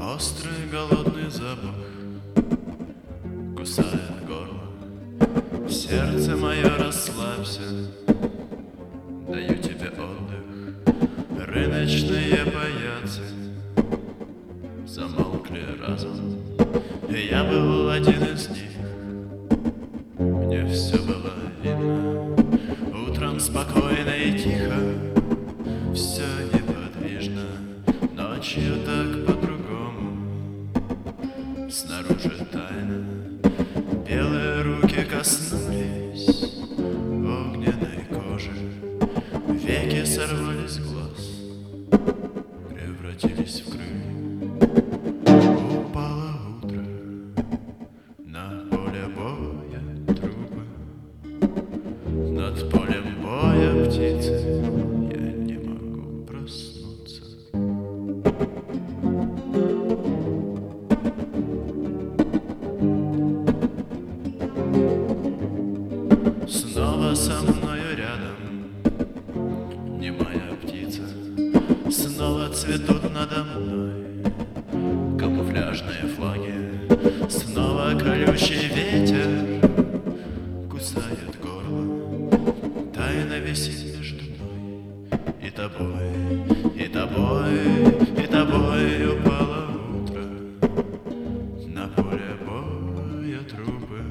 Острый голодный запах кусает горло. Сердце мое расслабься, даю тебе отдых. Рыночные я был один из них. Мне все было видно. Утром спокойно и тихо. Все неподвижно. Ночью так по-другому. Снаружи тайна. Белые руки коснулись Огненной кожи. Веки сорвались с глаз. Превратились в снова цветут надо мной. Камуфляжные флаги. Снова колючий ветер. Кусает горло. Тайна висит между мной И тобой, и тобой, и тобой. Упало утро На поле боя трупы.